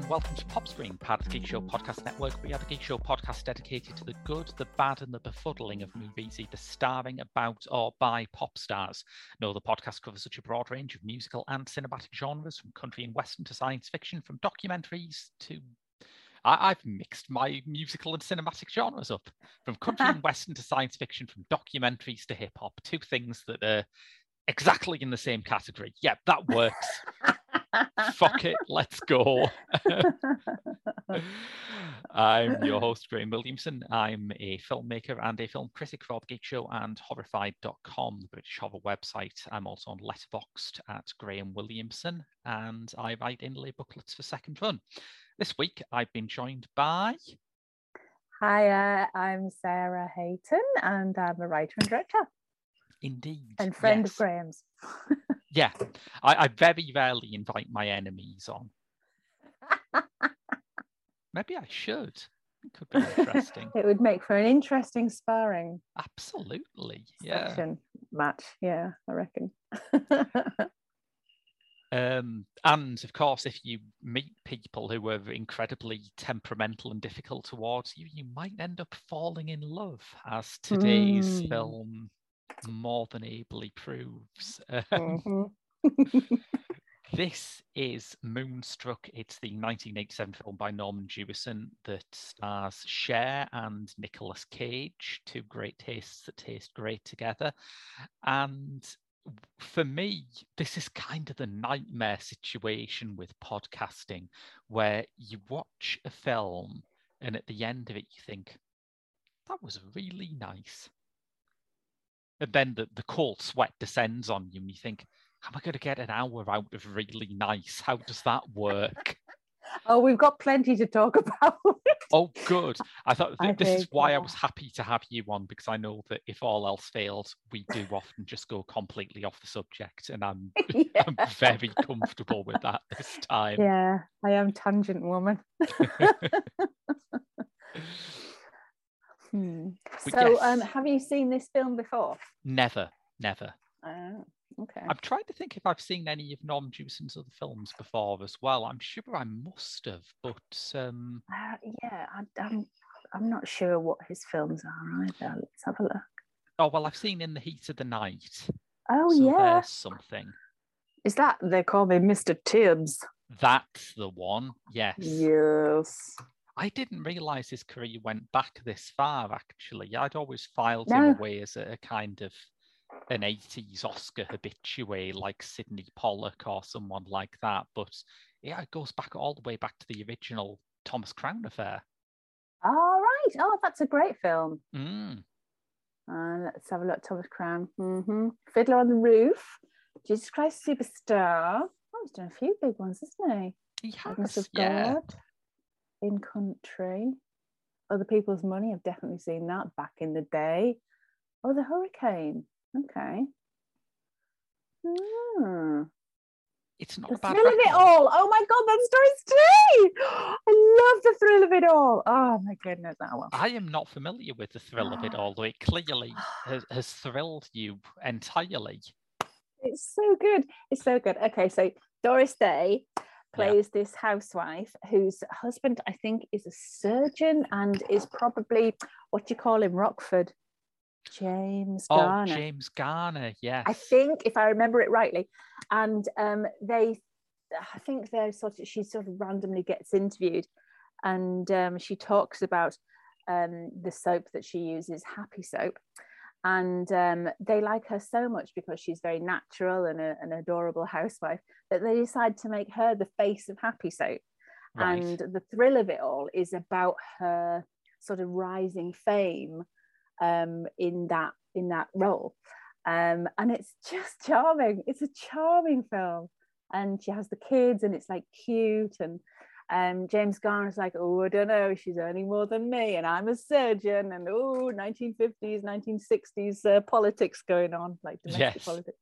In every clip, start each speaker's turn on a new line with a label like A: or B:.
A: and welcome to Pop Screen, part of the Geek Show Podcast Network. We are the Geek Show podcast dedicated to the good, the bad, and the befuddling of movies, either starring, about, or by pop stars. No, the podcast covers such a broad range of musical and cinematic genres, from country and western to science fiction, from documentaries to I, have mixed my musical and cinematic genres up from country and western to science fiction, from documentaries to hip hop, two things that are exactly in the same category. Yeah, that works. Fuck it, let's go. I'm your host, Graham Williamson. I'm a filmmaker and a film critic for the Geek Show and Horrified.com, the British horror website. I'm also on Letterboxd at Graham Williamson, and I write inlay booklets for Second Run. This week, I've been joined by.
B: Hi, I'm Sarah Hayton, and I'm a writer and director.
A: Indeed.
B: And friend yes. of Graham's.
A: yeah, I, I very rarely invite my enemies on. Maybe I should. It could be interesting.
B: it would make for an interesting sparring.
A: Absolutely. Yeah.
B: match. Yeah, I reckon.
A: um, and of course, if you meet people who are incredibly temperamental and difficult towards you, you might end up falling in love, as today's mm. film more than ably proves. Mm-hmm. this is Moonstruck. It's the 1987 film by Norman Jewison that stars Cher and Nicolas Cage, two great tastes that taste great together. And for me, this is kind of the nightmare situation with podcasting where you watch a film and at the end of it, you think, that was really nice and then the, the cold sweat descends on you and you think am i going to get an hour out of really nice? How does that work?
B: Oh we've got plenty to talk about.
A: Oh good. I thought th- I this is why i was happy to have you on because i know that if all else fails we do often just go completely off the subject and i'm, yeah. I'm very comfortable with that this time.
B: Yeah i am tangent woman Hmm. So, um, have you seen this film before?
A: Never, never.
B: Oh, okay.
A: I'm trying to think if I've seen any of Norm Jewison's other films before as well. I'm sure I must have, but um...
B: uh, yeah, I, I'm I'm not sure what his films are either. Let's have a look.
A: Oh well, I've seen In the Heat of the Night.
B: Oh so yeah,
A: something.
B: Is that they call me Mr. Tibbs?
A: That's the one. Yes.
B: Yes.
A: I didn't realize his career went back this far. Actually, I'd always filed no. him away as a, a, kind of an '80s Oscar habitué, like Sydney Pollack or someone like that. But yeah, it goes back all the way back to the original Thomas Crown affair.
B: All right. Oh, that's a great film.
A: Mm.
B: Uh, let's have a look. Thomas Crown. Mm-hmm. Fiddler on the Roof. Jesus Christ Superstar. Oh, he's done a few big ones, isn't he?
A: He has. of yeah. God
B: in country. Other people's money, I've definitely seen that back in the day. Oh, the hurricane. Okay. Hmm.
A: It's not
B: the thrill record. of it all. Oh my god, that story's too. I love the thrill of it all. Oh my goodness, that one.
A: I am not familiar with the thrill of it all, though it clearly has, has thrilled you entirely.
B: It's so good. It's so good. Okay, so Doris Day plays yeah. this housewife whose husband, I think, is a surgeon and is probably what do you call him, Rockford. James oh, Garner.
A: Oh, James Garner, yeah.
B: I think, if I remember it rightly. And um, they, I think they're sort of, she sort of randomly gets interviewed and um, she talks about um, the soap that she uses, Happy Soap and um, they like her so much because she's very natural and a, an adorable housewife that they decide to make her the face of happy soap. Right. and the thrill of it all is about her sort of rising fame um, in that in that role. Um, and it's just charming. It's a charming film. And she has the kids and it's like cute and um, James Garner's like, oh, I don't know, she's earning more than me, and I'm a surgeon, and oh, 1950s, 1960s uh, politics going on, like domestic yes. politics.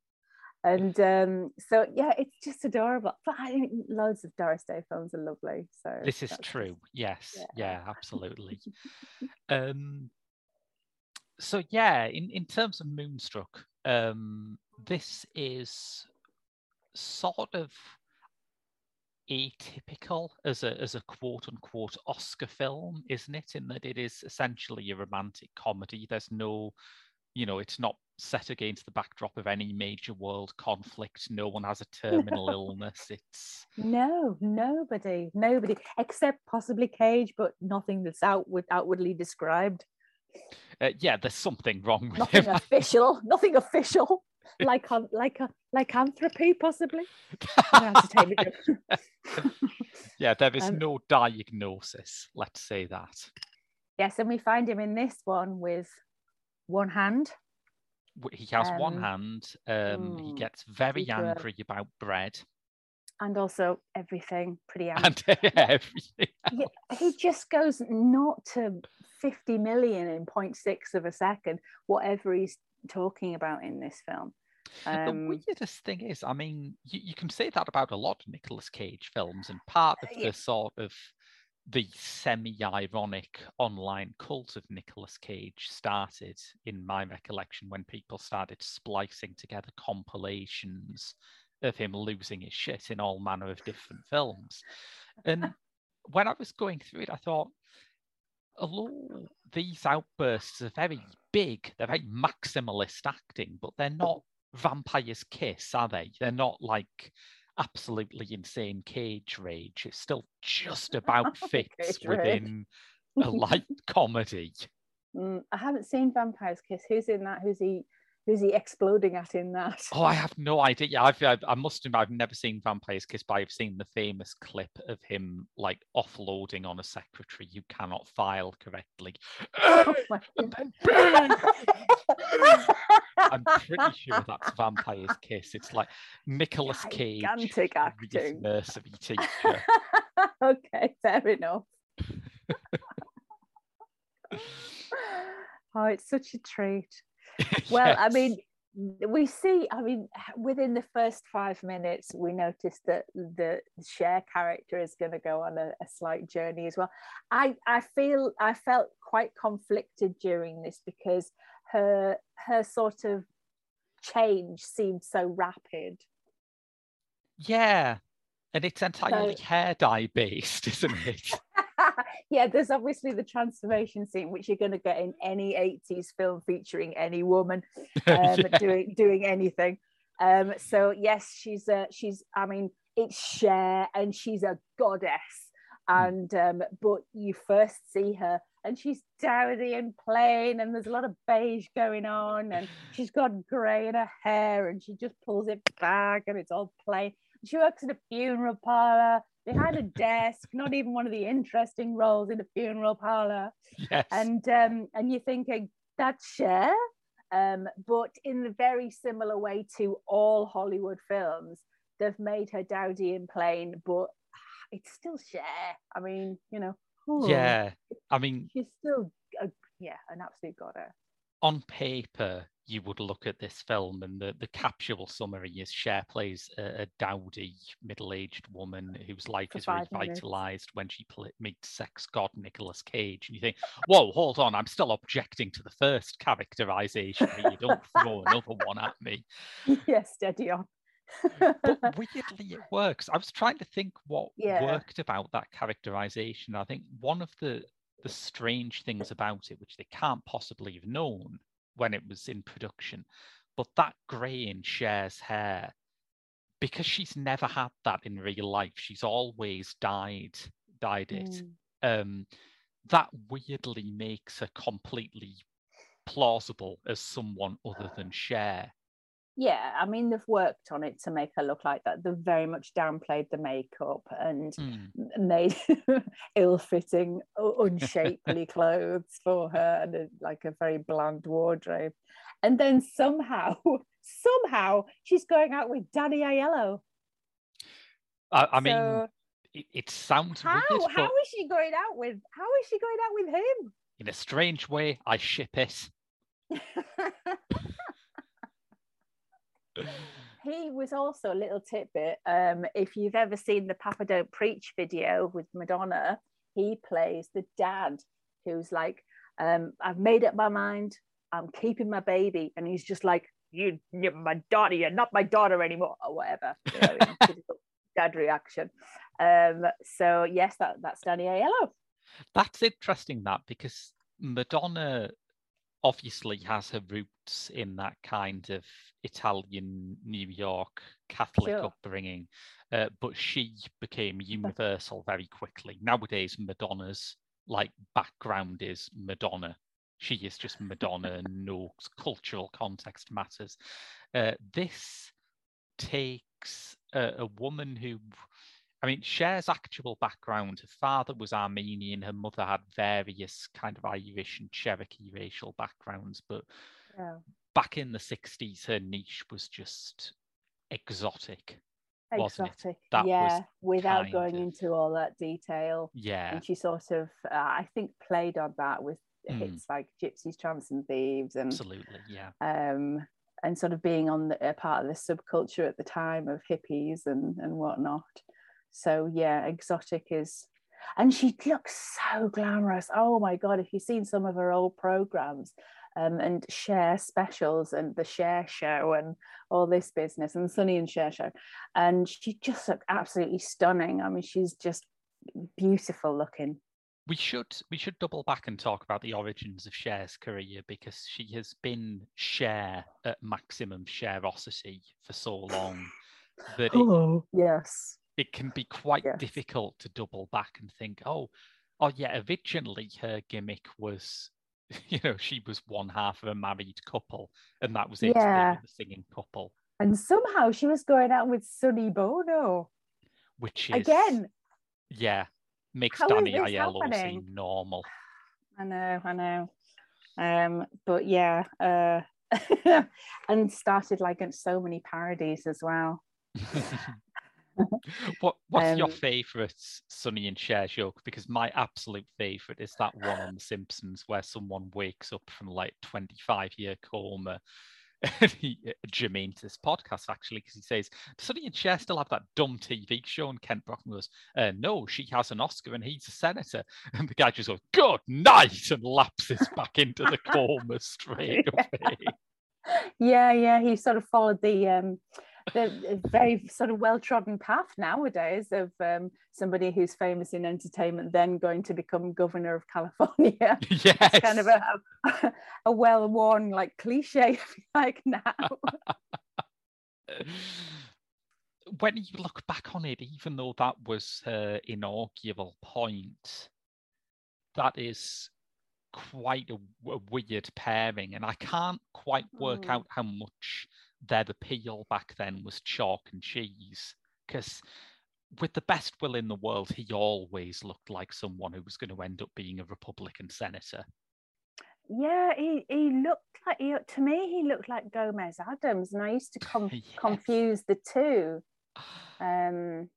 B: And um, so, yeah, it's just adorable. But I mean, loads of Doris Day films are lovely. So
A: this is true. Yes, yeah, yeah absolutely. um, so yeah, in in terms of Moonstruck, um, this is sort of atypical as a as a quote unquote Oscar film, isn't it? In that it is essentially a romantic comedy. There's no, you know, it's not set against the backdrop of any major world conflict. No one has a terminal no. illness. It's
B: no, nobody, nobody, except possibly Cage, but nothing that's outward outwardly described.
A: Uh, yeah, there's something wrong with
B: nothing
A: him.
B: official. Nothing official. like like a lycanthropy, possibly.
A: yeah, there is um, no diagnosis. Let's say that.
B: Yes, and we find him in this one with one hand.
A: He has um, one hand. Um, he hmm, gets very angry about bread.
B: And also everything, pretty angry.
A: And everything.
B: Yeah, he just goes not to 50 million in 0.6 of a second, whatever he's talking about in this film.
A: Um, the weirdest thing is, I mean, you, you, can say that about a lot of Nicolas Cage films, and part of uh, yeah. the sort of the semi-ironic online cult of Nicolas Cage started, in my recollection, when people started splicing together compilations of him losing his shit in all manner of different films. And when I was going through it, I thought, although these outbursts are very big, they're very maximalist acting, but they're not Vampire's Kiss, are they? They're not like absolutely insane cage rage. It's still just about fits within a light comedy.
B: Mm, I haven't seen Vampire's Kiss. Who's in that? Who's he? Who's he exploding at in that?
A: Oh, I have no idea. Yeah, I've, I, I must admit, I've never seen Vampire's Kiss, but I've seen the famous clip of him like offloading on a secretary you cannot file correctly. Oh I'm pretty sure that's Vampire's Kiss. It's like Nicolas Cage,
B: gigantic acting,
A: nursery teacher.
B: okay, fair enough. oh, it's such a treat. Well, yes. I mean, we see, I mean, within the first five minutes, we notice that the Cher character is going to go on a, a, slight journey as well. I, I feel I felt quite conflicted during this because her her sort of change seemed so rapid.
A: Yeah, and it's entirely so, hair dye based, isn't it?
B: yeah, there's obviously the transformation scene, which you're going to get in any 80s film featuring any woman um, yeah. doing doing anything. Um, so yes, she's a, she's. I mean, it's Cher, and she's a goddess. Hmm. And um, but you first see her, and she's dowdy and plain, and there's a lot of beige going on, and she's got grey in her hair, and she just pulls it back, and it's all plain. She works in a funeral parlor behind a desk, not even one of the interesting roles in a funeral parlor.
A: Yes.
B: And um, and you're thinking that's Cher, um, but in the very similar way to all Hollywood films, they've made her dowdy and plain, but it's still Cher. I mean, you know.
A: Yeah, I mean,
B: she's still a, yeah an absolute goddess.
A: On paper, you would look at this film and the, the capsule summary is Cher plays a, a dowdy middle-aged woman whose life is revitalized when she pl- meets sex god Nicolas Cage. And you think, whoa, hold on, I'm still objecting to the first characterization. you don't throw another one at me.
B: Yes, steady on.
A: But weirdly, it works. I was trying to think what yeah. worked about that characterization. I think one of the the strange things about it, which they can't possibly have known, when it was in production. But that grey in Cher's hair, because she's never had that in real life, she's always dyed dyed it. Mm. Um, that weirdly makes her completely plausible as someone other than Cher
B: yeah i mean they've worked on it to make her look like that. They've very much downplayed the makeup and mm. made ill-fitting unshapely clothes for her and a, like a very bland wardrobe. And then somehow somehow she's going out with danny aiello.
A: I, I so, mean it, it, sounds
B: how,
A: weird,
B: how is she going out with how is she going out with him?
A: In a strange way i ship it
B: he was also a little tidbit. Um, if you've ever seen the Papa Don't Preach video with Madonna, he plays the dad who's like, um, I've made up my mind, I'm keeping my baby. And he's just like, you, you're my daughter, you're not my daughter anymore, or whatever. You know, dad reaction. Um, so yes, that that's Danny Aiello.
A: That's interesting, that because Madonna obviously has her roots in that kind of Italian New York Catholic
B: Sure.
A: upbringing, uh, but she became universal very quickly. Nowadays, Madonna's like background is Madonna. She is just Madonna, no cultural context matters. Uh, this takes a, a woman who I mean, Cher's actual background, her father was Armenian, her mother had various kind of Irish and Cherokee racial backgrounds, but
B: Yeah.
A: back in the 60s, her niche was just exotic.
B: Exotic.
A: That was
B: yeah, without going
A: of-
B: into all that detail.
A: Yeah,
B: And she sort of, uh, I think, played on that with
A: Mm.
B: hits like Gypsies, Tramps, and Thieves, and
A: absolutely. Yeah.
B: um, and sort of being on the, a part of the subculture at the time of hippies and and whatnot. So yeah, exotic is, and she looks so glamorous. Oh my god! If you've seen some of her old programs. Um, and Cher specials and the Cher show and all this business and Sonny and Cher show and she just looked absolutely stunning I mean she's just beautiful looking
A: We should we should double back and talk about the origins of Cher's career because she has been Cher at maximum Cherosity for so long that it,
B: oh yes
A: it can be quite
B: Yes.
A: difficult to double back and think, oh, oh yeah, originally her gimmick was, you know, she was one half of a married couple, and that was it.
B: Yeah.
A: the singing couple,
B: and somehow she was going out with Sonny Bono
A: which is
B: again
A: yeah, makes
B: How
A: Danny Aiello seem normal.
B: I know, I know. Um, but yeah, uh, and started like in so many parodies as well.
A: what what's your
B: Um,
A: favourite Sonny and Cher joke? Because my absolute favourite is that one on The Simpsons where someone wakes up from like 25 year coma. And he, germane to this podcast actually, because he says, Does Sonny and Cher still have that dumb TV show? And Kent Brockman goes, uh, No, she has an Oscar and he's a senator. And the guy just goes, Good night, and lapses back into the coma straight
B: Yeah.
A: away.
B: Yeah, yeah, he sort of followed the um, the very sort of well trodden path nowadays of um, somebody who's famous in entertainment then going to become governor of California.
A: yes.
B: It's kind of a, a, a well worn like cliche, if you like now.
A: when you look back on it, even though that was her inaugural point, that is quite a weird pairing, and I can't quite work
B: Mm.
A: out how much their appeal back then was chalk and cheese. Because with the best will in the world, he always looked like someone who was going to end up being a Republican senator.
B: Yeah, he, he looked like he, to me he looked like Gomez Addams, and I used to com-
A: Yes.
B: confuse the two. Um,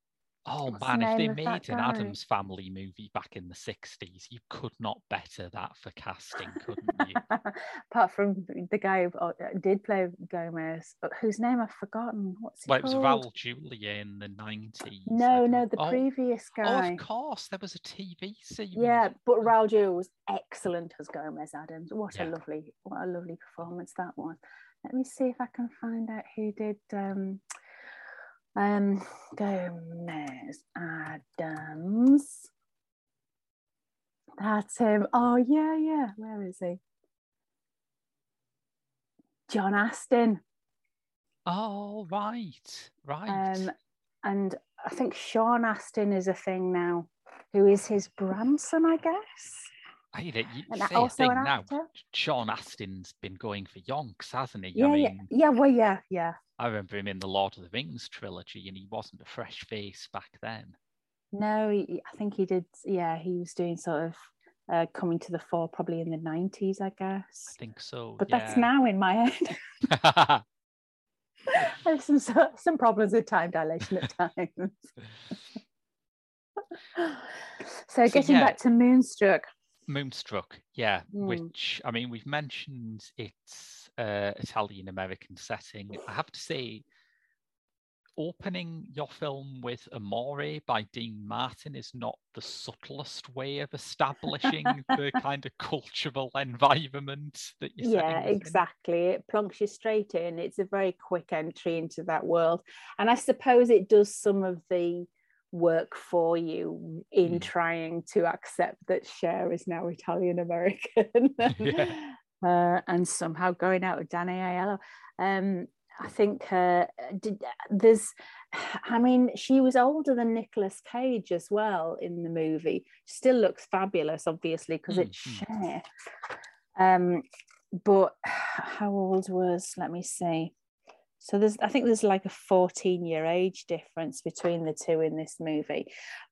A: Oh
B: What's the
A: man, if they
B: name of that
A: made an
B: guy?
A: Addams Family movie back in the 60s, you could not better that for casting, couldn't you?
B: apart from the guy who uh, did play Gomez, but whose name I've forgotten. What's he
A: well, it was? Raul Julia in the 90s.
B: No, no, the
A: oh,
B: previous
A: Oh,
B: guy.
A: of course, there was a TV series.
B: Yeah, but Raul Julia was excellent as Gomez Addams. What
A: Yeah.
B: a lovely, what a lovely performance that was. Let me see if I can find out who did um um Gomez Addams. That's him. Oh yeah, yeah. Where is he? John Astin.
A: Oh, right, right.
B: Um, and I think Sean Astin is a thing now, who is his grandson, I guess.
A: That you
B: and
A: say
B: also
A: a
B: an
A: thing now. Sean Astin's been going for yonks, hasn't he?
B: Yeah,
A: I
B: yeah, yeah. Well, yeah, yeah.
A: I remember him in the Lord of the Rings trilogy, and he wasn't a fresh face back then.
B: No, he, I think he did. Yeah, he was doing sort of uh, coming to the fore probably in the nineties, I guess.
A: I think so.
B: But that's now in my head. There's some some problems with time dilation at times. so
A: So,
B: getting
A: yeah.
B: back to Moonstruck.
A: Moonstruck, yeah,
B: Mm.
A: which I mean, we've mentioned its uh, Italian American setting. I have to say, opening your film with Amore by Dean Martin is not the subtlest way of establishing the kind of cultural environment that you're
B: yeah
A: this in.
B: exactly it plunks you straight in it's a very quick entry into that world and i suppose it does some of the work for you in
A: Mm.
B: trying to accept that Cher is now Italian American
A: Yeah.
B: uh, and somehow going out with Danny Aiello. Um, I think uh, did, there's, I mean, she was older than Nicolas Cage as well in the movie. Still looks fabulous, obviously, because
A: Mm,
B: it's. Cher. Um, but how old was? Let me see. So there's, I think there's like a 14 year age difference between the two in this movie,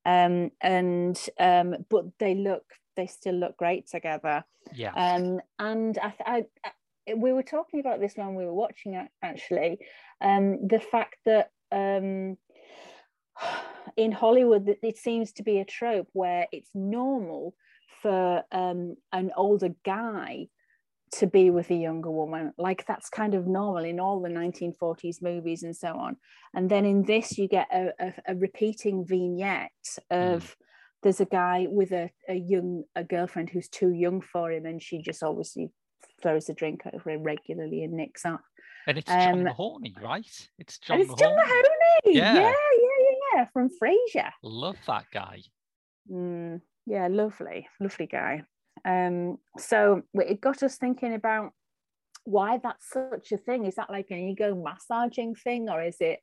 B: um, and um, but they look, they still look great together.
A: Yeah.
B: Um, and I, I, I, we were talking about this when we were watching it actually. Um, the fact that um, in Hollywood, it seems to be a trope where it's normal for um, an older guy to be with a younger woman. Like that's kind of normal in all the 1940s movies and so on. And then in this, you get a, a, a repeating vignette of there's a guy with a, a young a girlfriend who's too young for him, and she just obviously throws a drink over him regularly and nicks up.
A: and it's John
B: um,
A: Mahoney, right? It's John
B: and it's John
A: Mahoney.
B: Mahoney.
A: Yeah.
B: Yeah, yeah, yeah, yeah, from Frasier.
A: Love that guy.
B: Mm, yeah, lovely, lovely guy. Um, so it got us thinking about why that's such a thing. Is that like an ego massaging thing, or is it,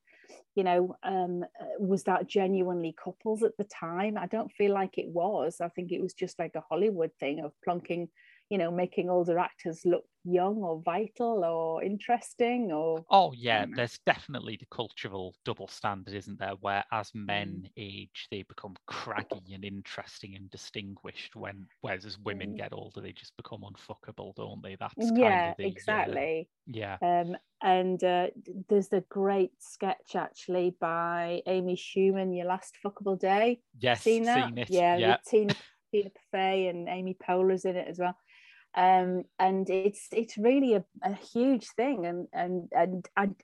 B: you know, um, uh, was that genuinely couples at the time? I don't feel like it was. I think it was just like a Hollywood thing of plunking, you know, making older actors look young or vital or interesting or
A: Oh yeah, there's definitely the cultural double standard, isn't there? Where as
B: Mm.
A: men age, they become craggy and interesting and distinguished. When whereas as women
B: Mm.
A: get older, they just become unfuckable, don't they? That's
B: yeah,
A: kind of the,
B: exactly.
A: yeah.
B: Um, and uh, there's a great sketch actually by Amy Schumer, Your Last Fuckable Day.
A: Yes,
B: Seen that?
A: it.
B: Yeah,
A: yeah.
B: Tina, Tina Fey and Amy Poehler's in it as well. Um, and it's it's really a, a huge thing. And and and and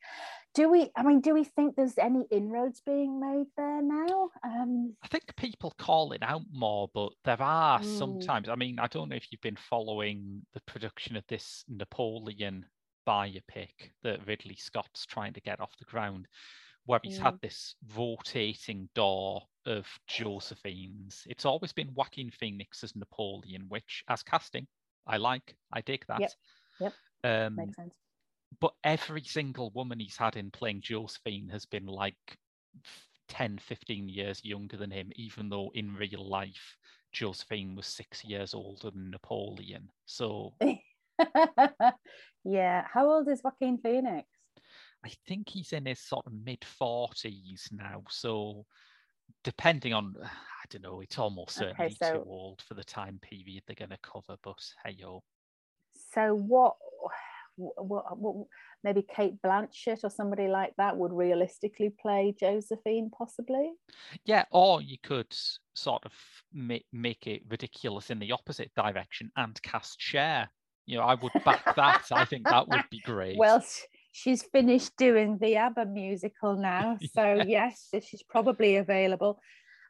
B: do we? I mean, do we think there's any inroads being made there now? Um,
A: I think people call it out more, but there are
B: Mm.
A: sometimes. I mean, I don't know if you've been following the production of this Napoleon biopic that Ridley Scott's trying to get off the ground, where he's had
B: Mm.
A: this rotating door of Josephine's. It's always been Joaquin Phoenix as Napoleon, which, as casting, I like. I dig that.
B: Yep. Yep.
A: Um,
B: makes sense.
A: but every single woman he's had in playing Josephine has been like f- 10, 15 years younger than him, even though in real life, Josephine was six years older than Napoleon. So
B: yeah. How old is Joaquin Phoenix?
A: I think he's in his sort of mid 40s now. So depending on, I don't know, it's almost
B: Okay,
A: certainly
B: so-
A: too old for the time period they're going to cover, but hey, yo.
B: So what, what, what, maybe Cate Blanchett or somebody like that would realistically play Josephine, possibly.
A: Yeah, or you could sort of make, make it ridiculous in the opposite direction and cast Cher. You know, I would back that. I think that would be great.
B: Well, she's finished doing the ABBA musical now, so yes, she's probably available.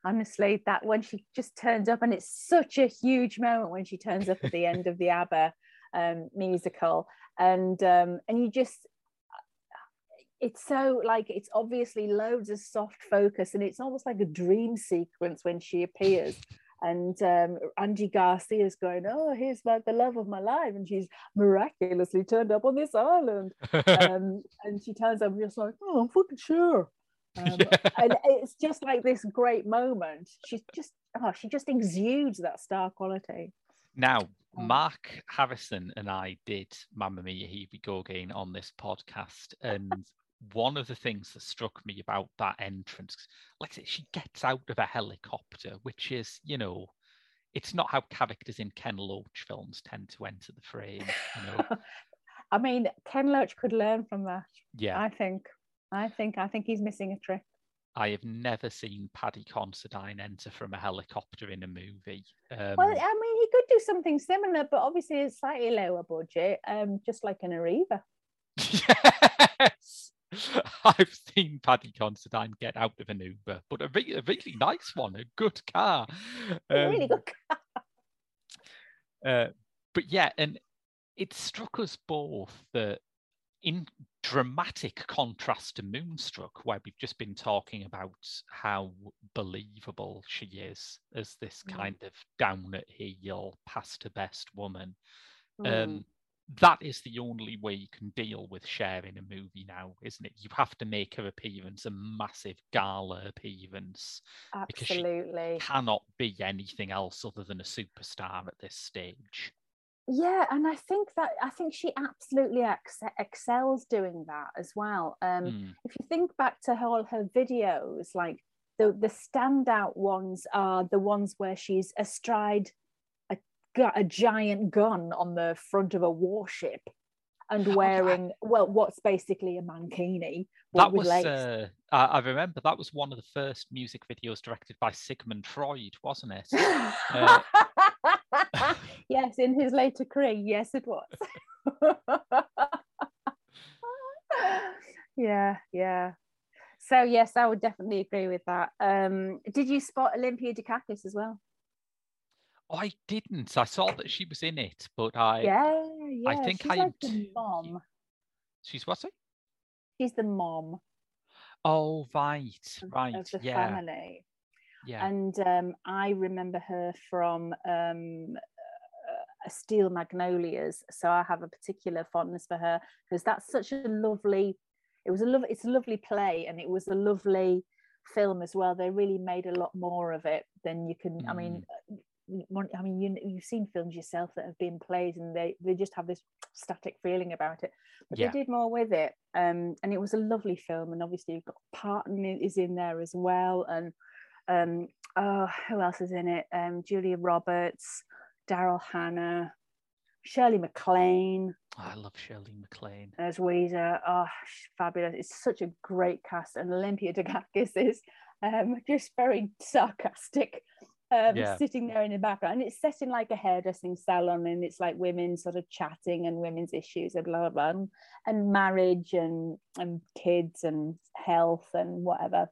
B: Honestly, that when she just turns up, and it's such a huge moment when she turns up at the end of the ABBA um, musical, and um, and you just it's so like it's obviously loads of soft focus and it's almost like a dream sequence when she appears and um, Angie is going oh here's my, the love of my life and she's miraculously turned up on this island. Um, and she turns up just like oh I'm fucking Cher. Um, and it's just like this great moment. She's just oh she just exudes that star quality.
A: Now,
B: Um,
A: Mark Harrison and I did Mamma Mia, Here We Go Again on this podcast. And one of the things that struck me about that entrance, like I say, she gets out of a helicopter, which is, you know, it's not how characters in Ken Loach films tend to enter the frame. You know,
B: I mean Ken Loach could learn from that
A: yeah,
B: I think I think I think he's missing a trick
A: I have never seen Paddy Considine enter from a helicopter in a movie. Um,
B: Well, I mean, he could do something similar, but obviously it's slightly lower budget, um, just like an Arriva.
A: yes, I've seen Paddy Considine get out of an Uber, but a, re- a really nice one, a good car.
B: A really
A: Um,
B: good.
A: uh, but yeah, and it struck us both that in dramatic contrast to Moonstruck, where we've just been talking about how believable she is as this
B: Mm.
A: kind of down at heel, past her best woman.
B: Mm.
A: Um, that is the only way you can deal with Cher in a movie now, isn't it? You have to make her appearance a massive gala appearance.
B: Absolutely.
A: Cannot be anything else other than a superstar at this stage.
B: Yeah, and I think that I think she absolutely ex- excels doing that as well. Um,
A: Hmm.
B: If you think back to her, all her videos, like the the standout ones are the ones where she's astride gu- a giant gun on the front of a warship and wearing well, what's basically a mankini.
A: That was, uh, I, I remember that was one of the first music videos directed by Sigmund Freud, wasn't it? uh,
B: yes, in his later career, yes, it was. yeah, yeah. So yes, I would definitely agree with that. Um, did you spot Olympia Dukakis as well?
A: I didn't. I saw that she was in it, but I
B: yeah, yeah.
A: think
B: she's
A: I
B: like the mom.
A: she's what's it?
B: She's the mom
A: Oh, right, right,
B: of the
A: yeah,
B: family.
A: yeah.
B: and um, I remember her from um, uh, Steel Magnolias. So I have a particular fondness for her because that's such a lovely. It was a love. It's a lovely play, and it was a lovely film as well. They really made a lot more of it than you can. I mean. I mean, you, you've seen films yourself that have been plays, and they they just have this static feeling about it. But
A: Yeah.
B: they did more with it, um, and it was a lovely film. And obviously, you've got Parton is in there as well, and um, oh, who else is in it? Um, Julia Roberts, Daryl Hannah, Shirley MacLaine
A: I love Shirley MacLaine.
B: as Ouiser. Oh, fabulous! It's such a great cast, and Olympia Dukakis is um, just very sarcastic. Um,
A: Yeah.
B: sitting there in the background, and it's set in like a hairdressing salon, and it's like women sort of chatting and women's issues and blah blah, blah and, and marriage and and kids and health and whatever.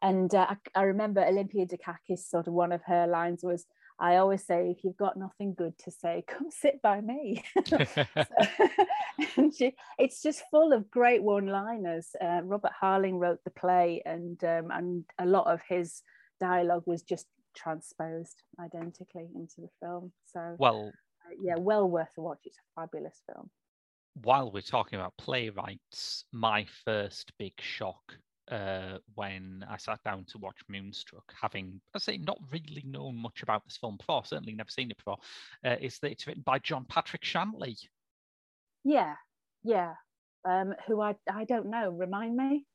B: And uh, I, I remember Olympia Dukakis, sort of one of her lines was, "I always say, if you've got nothing good to say, come sit by me." and she, it's just full of great one-liners. Uh, Robert Harling wrote the play, and um, and a lot of his dialogue was just transposed identically into the film. So
A: well,
B: uh, yeah, well worth a watch. It's a fabulous film.
A: while we're talking about playwrights, my first big shock uh, when I sat down to watch Moonstruck, having, I say, not really known much about this film before, certainly never seen it before, uh, is that it's written by John Patrick Shanley.
B: Yeah, yeah. Um, who I I don't know. Remind me.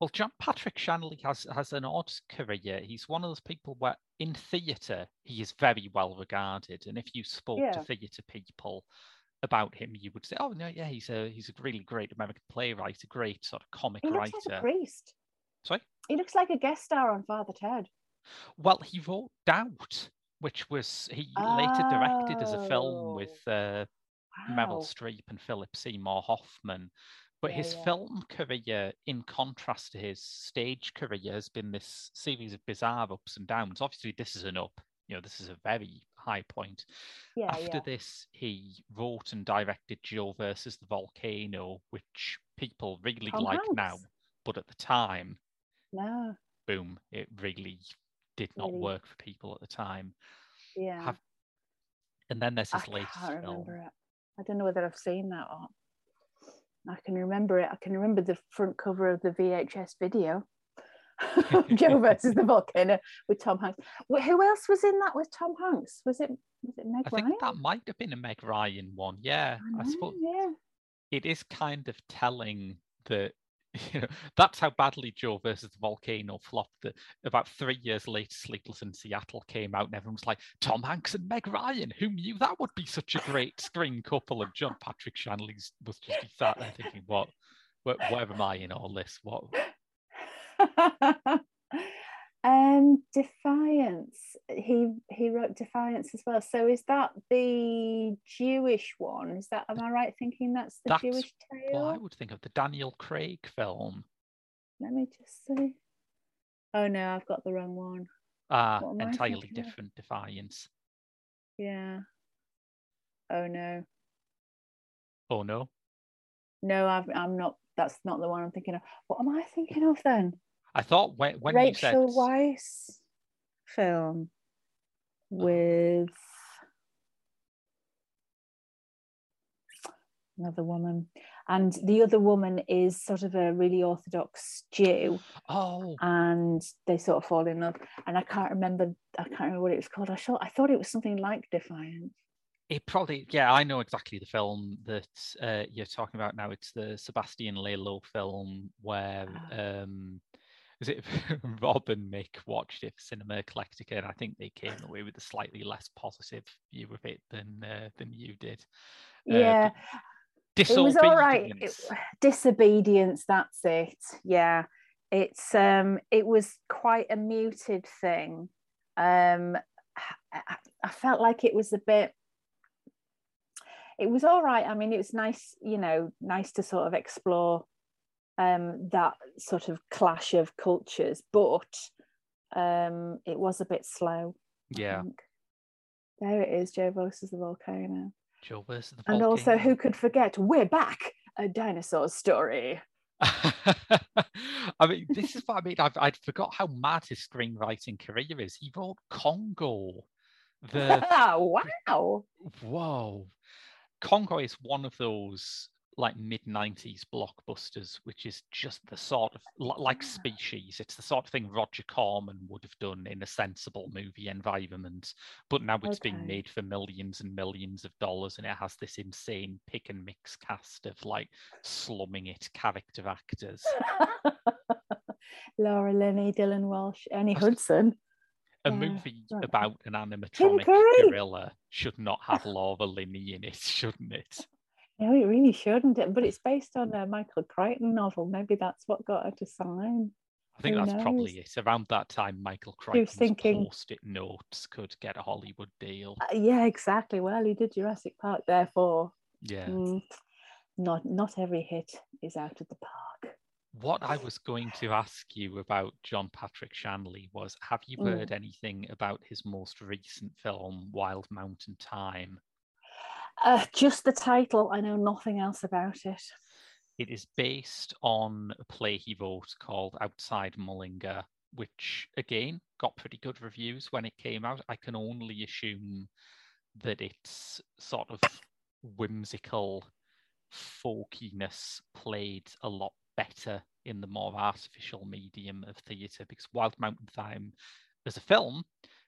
A: Well, John Patrick Shanley has has an odd career. He's one of those people where in theatre he is very well regarded, and if you spoke
B: Yeah.
A: to theatre people about him, you would say, "Oh no, yeah, he's a he's a really great American playwright, a great sort of comic
B: He looks
A: writer."
B: like a priest.
A: Sorry.
B: He looks like a guest star on Father Ted.
A: Well, he wrote Doubt, which was he later directed as a film with uh, Meryl Streep and Philip Seymour Hoffman. But
B: Yeah,
A: his
B: yeah.
A: film career, in contrast to his stage career, has been this series of bizarre ups and downs. Obviously, this is an up. You know, this is a very high point.
B: Yeah,
A: After this, he wrote and directed Joe versus the Volcano, which people really oh,
B: Tom
A: like now. But at the time,
B: No.
A: boom, it really did not
B: Really?
A: work for people at the time.
B: Yeah.
A: Have- And then there's
B: I
A: his latest
B: can't
A: film.
B: remember it. I don't know whether I've seen that or. I can remember it. I can remember the front cover of the VHS video. Joe versus the volcano with Tom Hanks. Who else was in that with Tom Hanks? Was it was it Meg
A: I
B: Ryan?
A: think that might have been a Meg Ryan one. Yeah,
B: I
A: I, suppose
B: yeah.
A: it is kind of telling that you know that's how badly Joe versus the volcano flopped. That about three years later, Sleepless in Seattle came out, and everyone was like, "Tom Hanks and Meg Ryan. Who knew that would be such a great screen couple?" And John Patrick Shanley's was just sat there thinking, "What? Where, where am I in all this? What?"
B: um defiance he he wrote defiance as well so is that the jewish one is that am i right thinking that's the
A: That's
B: jewish tale
A: Well, I would think of the Daniel Craig film.
B: let me just see oh no i've got the wrong one
A: Ah,
B: What
A: entirely
B: of?
A: different Defiance.
B: yeah oh no
A: Oh no.
B: no, I've, I'm not. That's not the one I'm thinking of. What am I thinking of then?
A: I thought when, when
B: Rachel
A: you said
B: Weisz film with another woman, and the other woman is sort of a really orthodox Jew,
A: oh
B: and they sort of fall in love. And I can't remember. I can't remember what it was called. I thought I thought it was something like Defiance.
A: it probably yeah I know exactly the film that uh, you're talking about now. It's the Sebastián Lelio film where
B: Ah.
A: um is it Rob and Mick watched it for Cinema Eclectica and I think they came away with a slightly less positive view of it than uh, than you did. Uh,
B: Yeah,
A: but
B: it was all right. It,
A: Disobedience.
B: That's it. Yeah, it's um, it was quite a muted thing. Um, I- I felt like it was a bit. It was all right. I mean, it was nice, you know, nice to sort of explore um, that sort of clash of cultures, but um, it was a bit slow.
A: Yeah.
B: There it is, Joe versus the volcano.
A: Joe versus the
B: And also, who could forget? We're back, a dinosaur story.
A: I mean, this is what I mean. I've, I'd forgot how mad his screenwriting career is. He wrote Congo. The
B: wow.
A: whoa, Congo is one of those like mid '90s blockbusters, which is just the sort of like. Species. It's the sort of thing Roger Corman would have done in a sensible movie environment, but now it's being made for millions and millions of dollars, and it has this insane pick and mix cast of like slumming it character actors.
B: Laura Linney, Dylan Walsh,
A: Ernie
B: Hudson.
A: A
B: Yeah,
A: movie
B: right.
A: about an animatronic gorilla should not have Laura Linney in it, shouldn't it?
B: No, it really shouldn't. But it's based on a Michael Crichton novel. Maybe that's what got her to sign.
A: I think
B: Who
A: that's probably it. Around that time, Michael Crichton's
B: thinking-
A: post-it notes could get a Hollywood deal.
B: Uh, yeah, exactly. Well, he did Jurassic Park, therefore,
A: Yeah.
B: mm, not not every hit is out of the park.
A: What I was going to ask you about John Patrick Shanley was have you
B: Mm.
A: heard anything about his most recent film, Wild Mountain Thyme?
B: Uh, just the title. I know nothing else about it.
A: It is based on a play he wrote called Outside Mullingar, which again got pretty good reviews when it came out. I can only assume that its sort of whimsical folkiness played a lot better in the more artificial medium of theatre because Wild Mountain Thyme as a film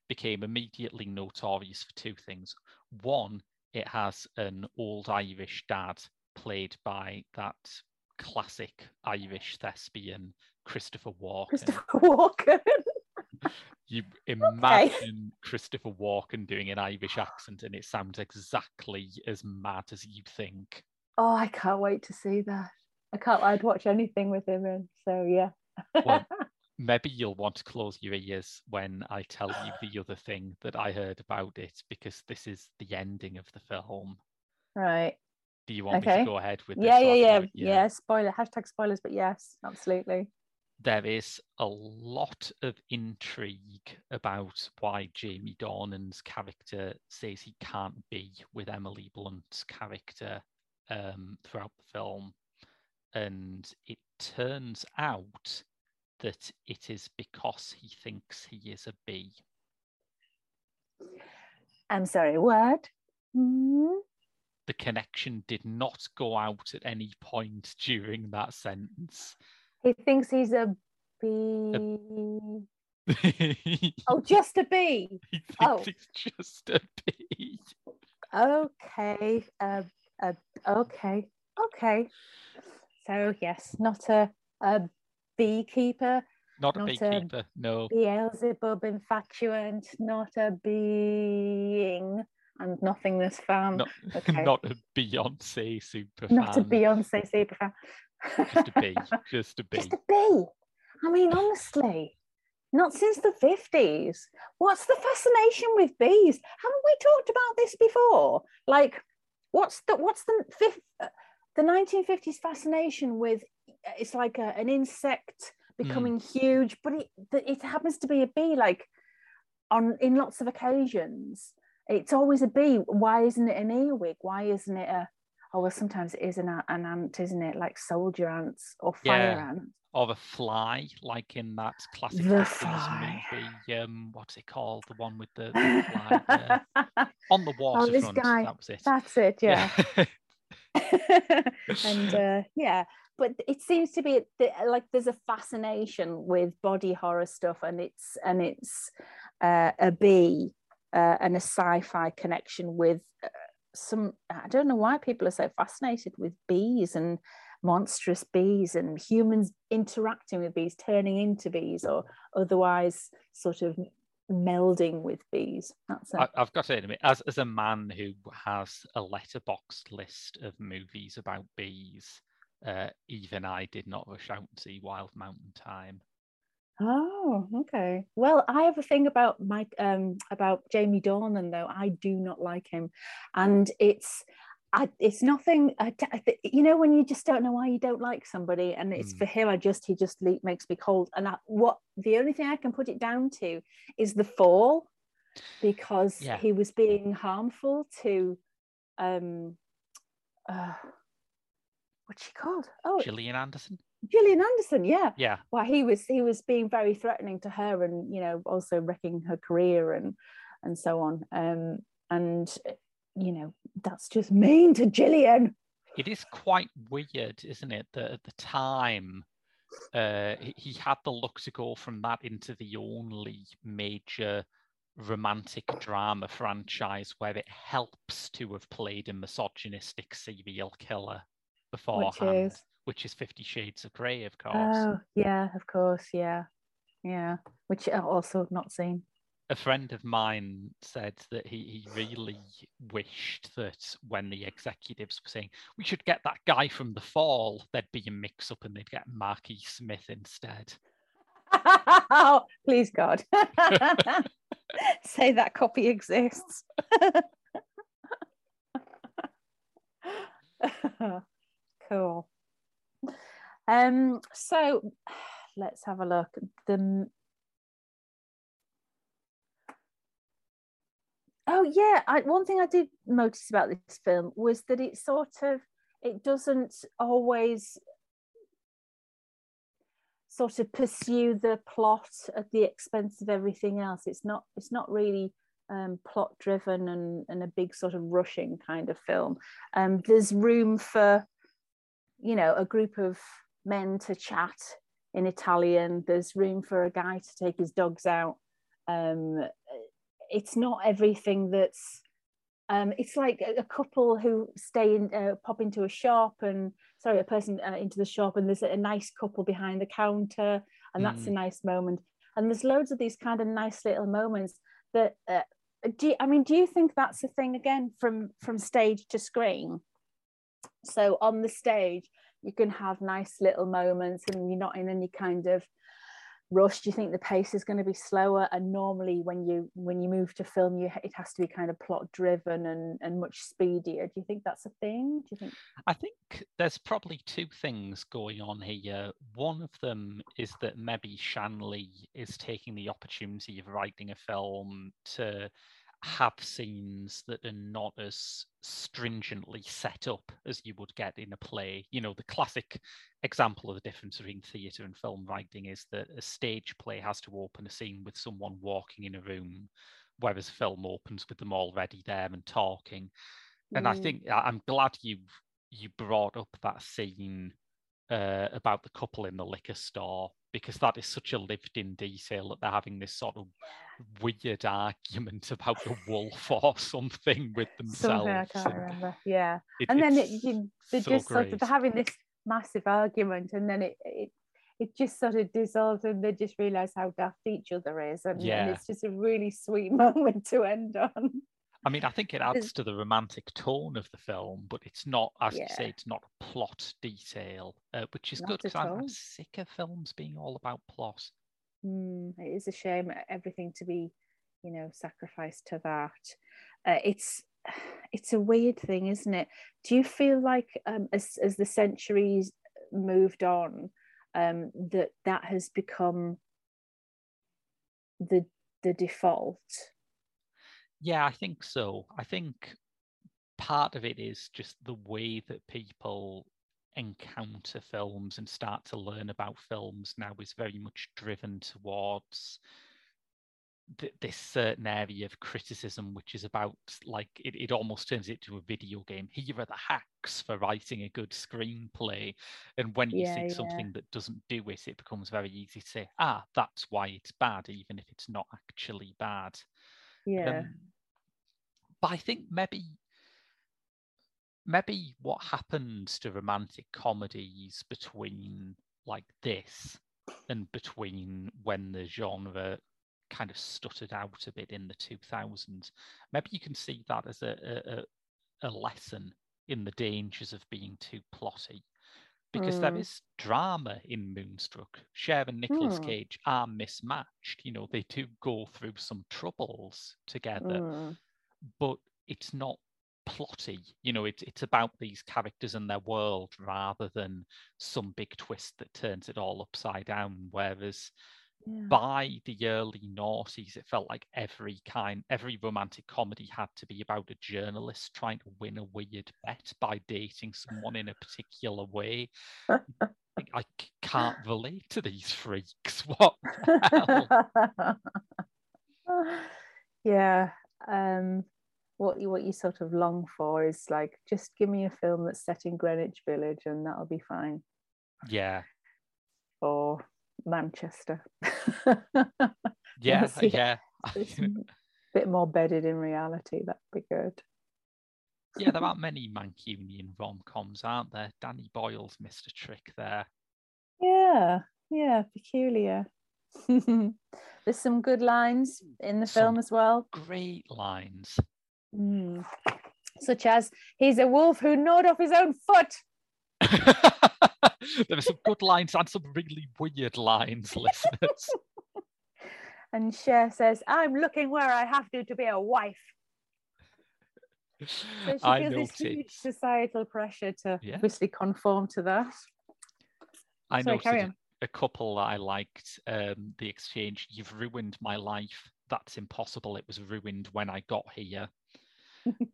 A: became immediately notorious for two things. One, it has an old Irish dad played by that classic Irish thespian Christopher Walken.
B: Christopher Walken.
A: You imagine Christopher Walken doing an Irish accent and it sounds exactly as mad as you think.
B: oh, I can't wait to see that. I can't. I'd watch anything with him in. So yeah.
A: Well, maybe you'll want to close your ears when I tell you the other thing that I heard about it because this is the ending of the film.
B: right.
A: Do you want me to go ahead with this?
B: Yeah, yeah, yeah,
A: do
B: yeah. Spoiler. Hashtag spoilers. But yes, absolutely.
A: there is a lot of intrigue about why Jamie Dornan's character says he can't be with Emily Blunt's character um, throughout the film. And it turns out that it is because he thinks he is a bee.
B: I'm sorry. What? Hmm?
A: The connection did not go out at any point during that sentence.
B: He thinks he's a bee.
A: he
B: Oh, just a bee.
A: thinks
B: oh.
A: he's just a bee.
B: Okay. Uh, uh, okay. Okay. So yes, not a a beekeeper,
A: Not a
B: Not a-
A: beekeeper, no.
B: Beelzebub infatuant, not a being and nothingness fan.
A: Not,
B: okay.
A: not a Beyonce super
B: not a
A: fan.
B: Beyonce super fan.
A: Just a bee. Just a bee.
B: Just a bee. I mean, honestly, not since the 50s. What's the fascination with bees? Haven't we talked about this before? Like, what's the what's the fifth uh, the 1950s fascination with it's like a, an insect becoming huge, but it it happens to be a bee, like on in lots of occasions. It's always a bee. Why isn't it an earwig? Why isn't it a Oh well, sometimes it is an, an ant, isn't it? Like soldier ants or fire
A: Yeah.
B: ants.
A: Or the fly, like in that classic
B: The Fly.
A: movie. Um, what's it called? The one with the, the fly on the waterfront.
B: this guy,
A: That was it.
B: That's it, yeah.
A: Yeah.
B: and uh, yeah, but it seems to be like there's a fascination with body horror stuff, and it's and it's uh, a bee uh, and a sci-fi connection with uh, some. I don't know why people are so fascinated with bees and monstrous bees and humans interacting with bees, turning into bees, or otherwise sort of melding with bees. That's it.
A: I've got to admit, as as a man who has a letterbox list of movies about bees, uh, even I did not rush out and see Wild Mountain Thyme.
B: Oh, okay. Well, I have a thing about Mike, um, about Jamie Dornan though. I do not like him, and it's, I, it's nothing. I, you know, when you just don't know why you don't like somebody, and it's
A: Mm.
B: for him. I just he just makes me cold. And I, what the only thing I can put it down to is the fall, because
A: Yeah.
B: he was being harmful to, um, uh, what's she called? Oh,
A: Gillian Anderson.
B: Gillian Anderson. Yeah
A: Yeah,
B: well he was he was being very threatening to her and you know also wrecking her career and and so on um and you know that's just mean to Gillian
A: it is quite weird, isn't it? That at the time, uh, he, he had the look to go from that into the only major romantic drama franchise where it helps to have played a misogynistic serial killer beforehand,
B: is?
A: which is Fifty Shades of Grey, of course.
B: oh yeah of course yeah yeah which I also not seen
A: a friend of mine said that he, he really wished that when the executives were saying we should get that guy from the fall, there'd be a mix up and they'd get Marky Smith instead.
B: oh please God say that copy exists cool. Um so let's have a look. The oh yeah I, one thing i did notice about this film was that it sort of it doesn't always sort of pursue the plot at the expense of everything else. It's not it's not really um, plot driven and, and a big sort of rushing kind of film. Um, there's room for you know a group of men to chat in italian. There's room for a guy to take his dogs out. Um, it's not everything that's um, it's like a, a couple who stay in uh, pop into a shop and sorry a person uh, into the shop and there's a, a nice couple behind the counter and that's a
A: Mm.
B: nice moment. And there's loads of these kind of nice little moments that uh, do you, I mean do you think that's a thing again from from stage to screen so on the stage you can have nice little moments and you're not in any kind of rush. Do you think the pace is going to be slower? And normally when you when you move to film you it has to be kind of plot driven and and much speedier. Do you think that's a thing? Do you think
A: I think there's probably two things going on here. One of them is that maybe Shanley is taking the opportunity of writing a film to have scenes that are not as stringently set up as you would get in a play. You know, the classic example of the difference between theatre and film writing is that a stage play has to open a scene with someone walking in a room, whereas a film opens with them already there and talking. And I
B: Mm.
A: think I'm glad you you brought up that scene uh, about the couple in the liquor store because that is such a lived-in detail that they're having this sort of weird argument about the wolf or something with themselves.
B: something i can't remember yeah
A: it-
B: and then it you, they're
A: so
B: just sort of
A: great.
B: having this massive argument and then it, it it just sort of dissolves and they just realize how daft each other is and,
A: Yeah.
B: and it's just a really sweet moment to end on
A: I mean, I think it adds to the romantic tone of the film, but it's not, as you say, it's not a plot detail, uh, which is
B: Not
A: good because I'm, I'm sick of films being all about plot.
B: Mm, it is a shame everything to be, you know, sacrificed to that. Uh, it's it's a weird thing, isn't it? Do you feel like um, as as the centuries moved on, um, that that has become the the default?
A: Yeah, I think so. I think part of it is just the way that people encounter films and start to learn about films now is very much driven towards th- this certain area of criticism which is about like it, it almost turns it to a video game here are the hacks for writing a good screenplay and when you
B: Yeah,
A: see
B: yeah.
A: something that doesn't do it it becomes very easy to say ah that's why it's bad even if it's not actually bad
B: Yeah.
A: um, but I think maybe maybe what happens to romantic comedies between like this and between when the genre kind of stuttered out a bit in the 2000s maybe you can see that as a, a, a- lesson in the dangers of being too plotty because there
B: Mm.
A: is drama in Moonstruck. Cher and Nicolas
B: Hmm.
A: Cage are mismatched. You know, they do go through some troubles together
B: Mm.
A: but it's not plotty. You know, it's it's about these characters and their world rather than some big twist that turns it all upside down. Whereas
B: Yeah.
A: by the early noughties, it felt like every kind, every romantic comedy had to be about a journalist trying to win a weird bet by dating someone in a particular way. I can't relate to these freaks. What? the hell?
B: yeah. Um, what you what you sort of long for is like just give me a film that's set in Greenwich Village and that'll be fine.
A: yeah,
B: Or Manchester.
A: yeah, yeah.
B: A bit more bedded in reality. That'd be good.
A: yeah, there aren't many Mancunian rom coms, aren't there? Danny Boyle's missed a trick there.
B: Yeah, yeah, peculiar. There's some good lines in the
A: Some
B: film as well,
A: Great lines.
B: Mm. such as "He's a wolf who gnawed off his own foot."
A: there are some good lines and some really weird lines, listeners.
B: And Cher says, "I'm looking where I have to to be a wife." So she
A: I
B: feels this huge societal pressure to
A: Yeah.
B: obviously conform to that.
A: I
B: Sorry, carry
A: noted a, a couple that I liked. Um, the exchange, "You've ruined my life. That's impossible. It was ruined when I got here."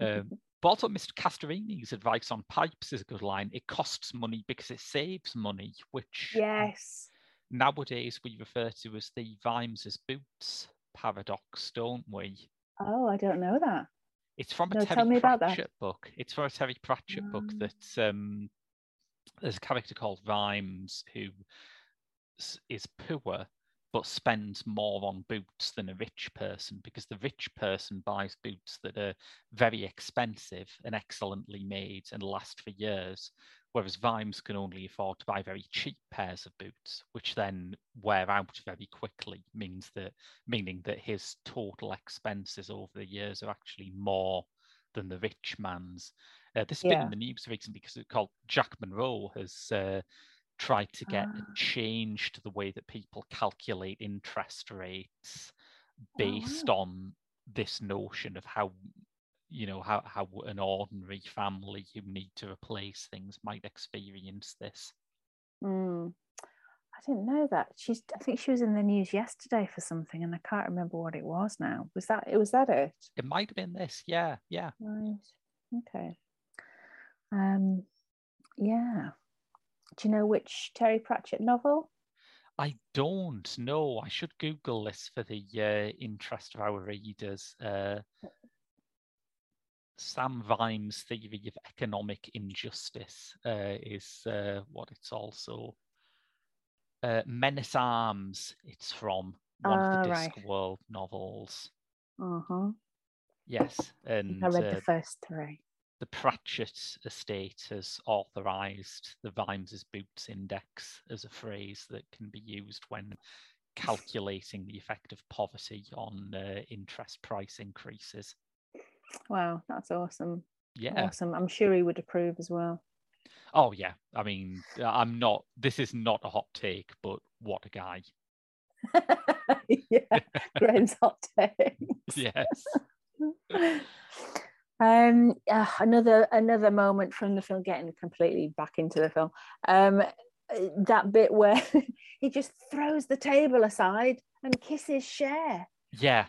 A: Um, but also, Mr. Castorini's advice on pipes is a good line. It costs money because it saves money, which
B: Yes.
A: nowadays we refer to as the Vimes's boots paradox, don't we?
B: Oh, I don't know that.
A: It's from a
B: No,
A: Terry
B: tell me about that.
A: Pratchett book. It's from a Terry Pratchett book
B: Ah.
A: that um, there's a character called Vimes who is poor but spends more on boots than a rich person because the rich person buys boots that are very expensive and excellently made and last for years, whereas Vimes can only afford to buy very cheap pairs of boots, which then wear out very quickly, means that meaning that his total expenses over the years are actually more than the rich man's. Uh, this has been in the news recently because it's called Jack Monroe has uh, tried to get
B: Ah.
A: changed the way that people calculate interest rates
B: Oh,
A: based on this notion of how you know how, how an ordinary family who need to replace things might experience this
B: Mm. I didn't know that. She's. I think she was in the news yesterday for something, and I can't remember what it was now. Was that? It was that it?
A: it might have been this yeah yeah
B: Right. Okay. Um. Yeah. Do you know which Terry Pratchett novel?
A: I don't know. I should Google this for the uh, interest of our readers. Uh, Sam Vimes' theory of economic injustice uh, is uh, what it's also. Uh, Men at Arms, it's from one of the
B: Ah, right.
A: Discworld novels.
B: Uh huh.
A: Yes, and
B: I read
A: uh,
B: the first three.
A: The Pratchett estate has authorized the Vimes' Boots Index as a phrase that can be used when calculating the effect of poverty on uh, interest price increases.
B: Wow, that's awesome.
A: Yeah.
B: Awesome. I'm sure he would approve as well.
A: Oh, yeah. I mean, I'm not, this is not a hot take, but what a guy.
B: yeah, Graham's hot take.
A: Yes.
B: um uh, another another moment from the film getting completely back into the film. Um uh, that bit where he just throws the table aside and kisses Cher.
A: Yeah.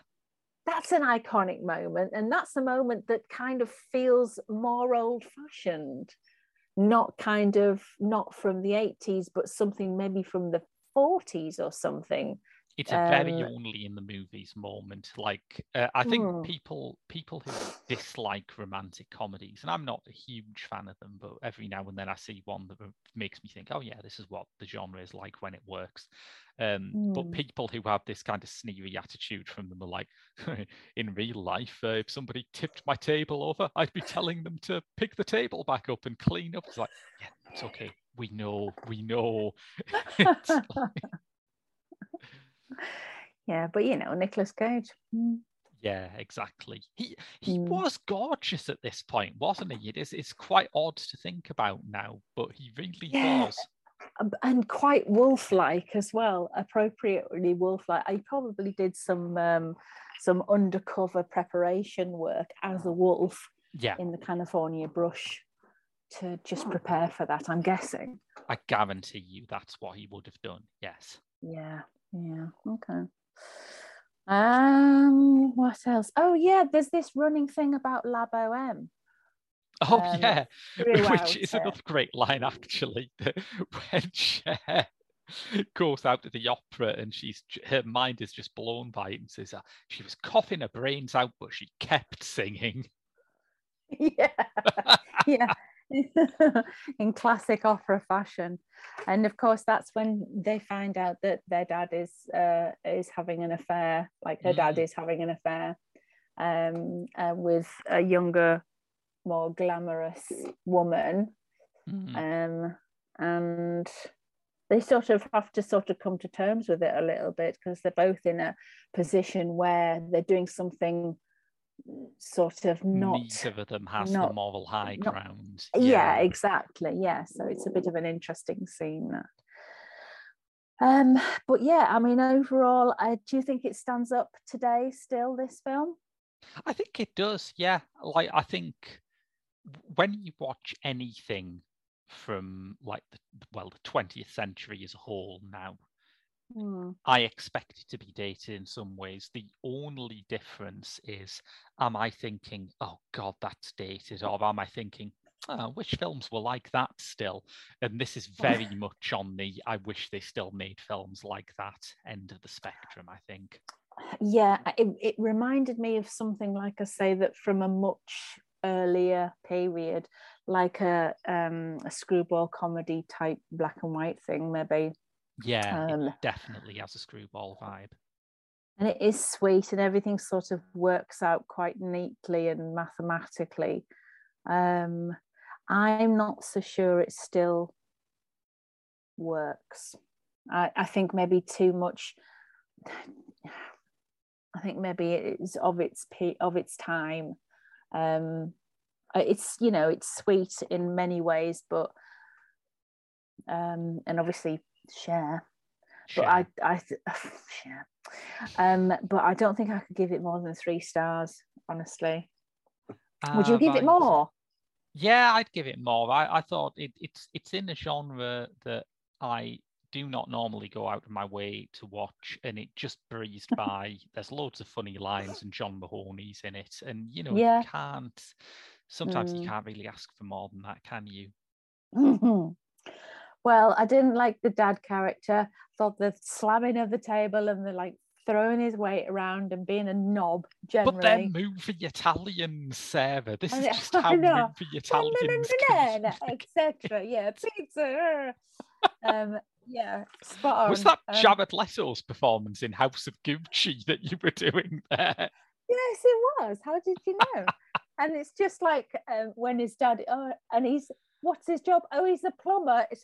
B: that's an iconic moment and that's a moment that kind of feels more old fashioned not kind of not from the 80s but something maybe from the 40s or something
A: it's a very um, only in the movies moment. Like uh, I think hmm. people people who dislike romantic comedies, and I'm not a huge fan of them, but every now and then I see one that makes me think, oh yeah, this is what the genre is like when it works. Um, But hmm. people who have this kind of sneery attitude from them are like, in real life, uh, if somebody tipped my table over, I'd be telling them to pick the table back up and clean up. It's like, yeah, it's okay. We know, we know. like
B: yeah, but you know, Nicolas Cage. Mm.
A: Yeah, exactly. He he mm. was gorgeous at this point, wasn't he? It is it's quite odd to think about now, but he really yeah. was.
B: And quite wolf-like as well, appropriately wolf-like. I probably did some um, some undercover preparation work as a wolf
A: yeah.
B: in the California brush to just prepare for that, I'm guessing.
A: I guarantee you that's what he would have done, yes.
B: Yeah, yeah. Okay. Um, what else? Oh yeah, there's this running thing about La Boheme.
A: Oh um, yeah, which is another great line actually. when Cher goes out to the opera and she's her mind is just blown by it and says uh, she was coughing her brains out, but she kept singing.
B: Yeah, yeah. in classic opera fashion. And of course, that's when they find out that their dad is uh, is having an affair, like her mm. dad is having an affair um, uh, with a younger, more glamorous woman. Mm. Um, and they sort of have to sort of come to terms with it a little bit because they're both in a position where they're doing something sort of not
A: neither of them has not, the moral high not, ground
B: yeah. yeah. exactly yeah so it's a bit of an interesting scene that um but yeah i mean overall uh, do you think it stands up today still this film
A: i think it does yeah like i think when you watch anything from like the well the 20th century as a whole now
B: Mm.
A: I expect it to be dated in some ways. The only difference is, am I thinking, oh God, that's dated? Or am I thinking, oh, which films were like that still? And this is very much on the, I wish they still made films like that end of the spectrum, I think.
B: Yeah, it, it reminded me of something like I say that from a much earlier period, like a, um, a screwball comedy type black and white thing, maybe
A: yeah, um, definitely has a screwball vibe.
B: And it is sweet, and everything sort of works out quite neatly and mathematically. Um, I'm not so sure it still works. I, I think maybe too much. I think maybe it's of its of its time. Um, it's you know it's sweet in many ways, but um, and obviously Cher. But I, I, Cher. Um, but I don't think I could give it more than three stars, honestly. Would you give it more?
A: Yeah, I'd give it more. I, I thought it, it's it's in a genre that I do not normally go out of my way to watch, and it just breezed by. There's loads of funny lines, and John Mahoney's in it, and you know, yeah. you can't. Sometimes mm. you can't really ask for more than that, can you?
B: Well, I didn't like the dad character. Thought the slamming of the table and the like throwing his weight around and being a knob generally.
A: But they're movie Italians, Sarah. This is just how movie Italians
B: etc. Yeah, pizza. um, yeah, spot on.
A: Was that um, Jared Leto's performance in House of Gucci that you were doing there?
B: Yes, it was. How did you know? and it's just like um, when his dad, oh, and he's what's his job? Oh, he's a plumber. It's